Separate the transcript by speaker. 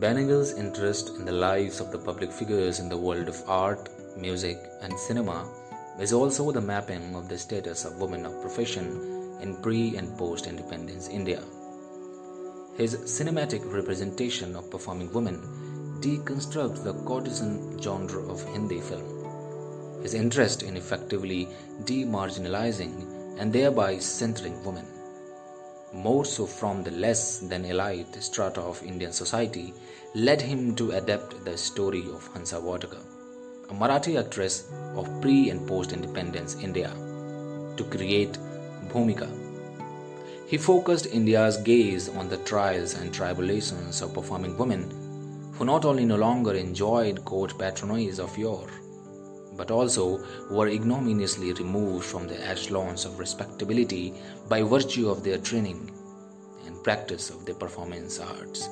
Speaker 1: Benegal's interest in the lives of the public figures in the world of art, music, and cinema is also the mapping of the status of women of profession in pre and post independence India. His cinematic representation of performing women deconstructs the courtesan genre of Hindi film. His interest in effectively demarginalizing and thereby centering women more so from the less than elite strata of Indian society, led him to adapt the story of Hansa Wadekar, a Marathi actress of pre and post independence India, to create Bhumika. He focused India's gaze on the trials and tribulations of performing women who not only no longer enjoyed court patronage of yore, but also were ignominiously removed from the echelons of respectability by virtue of their training and practice of their performance arts.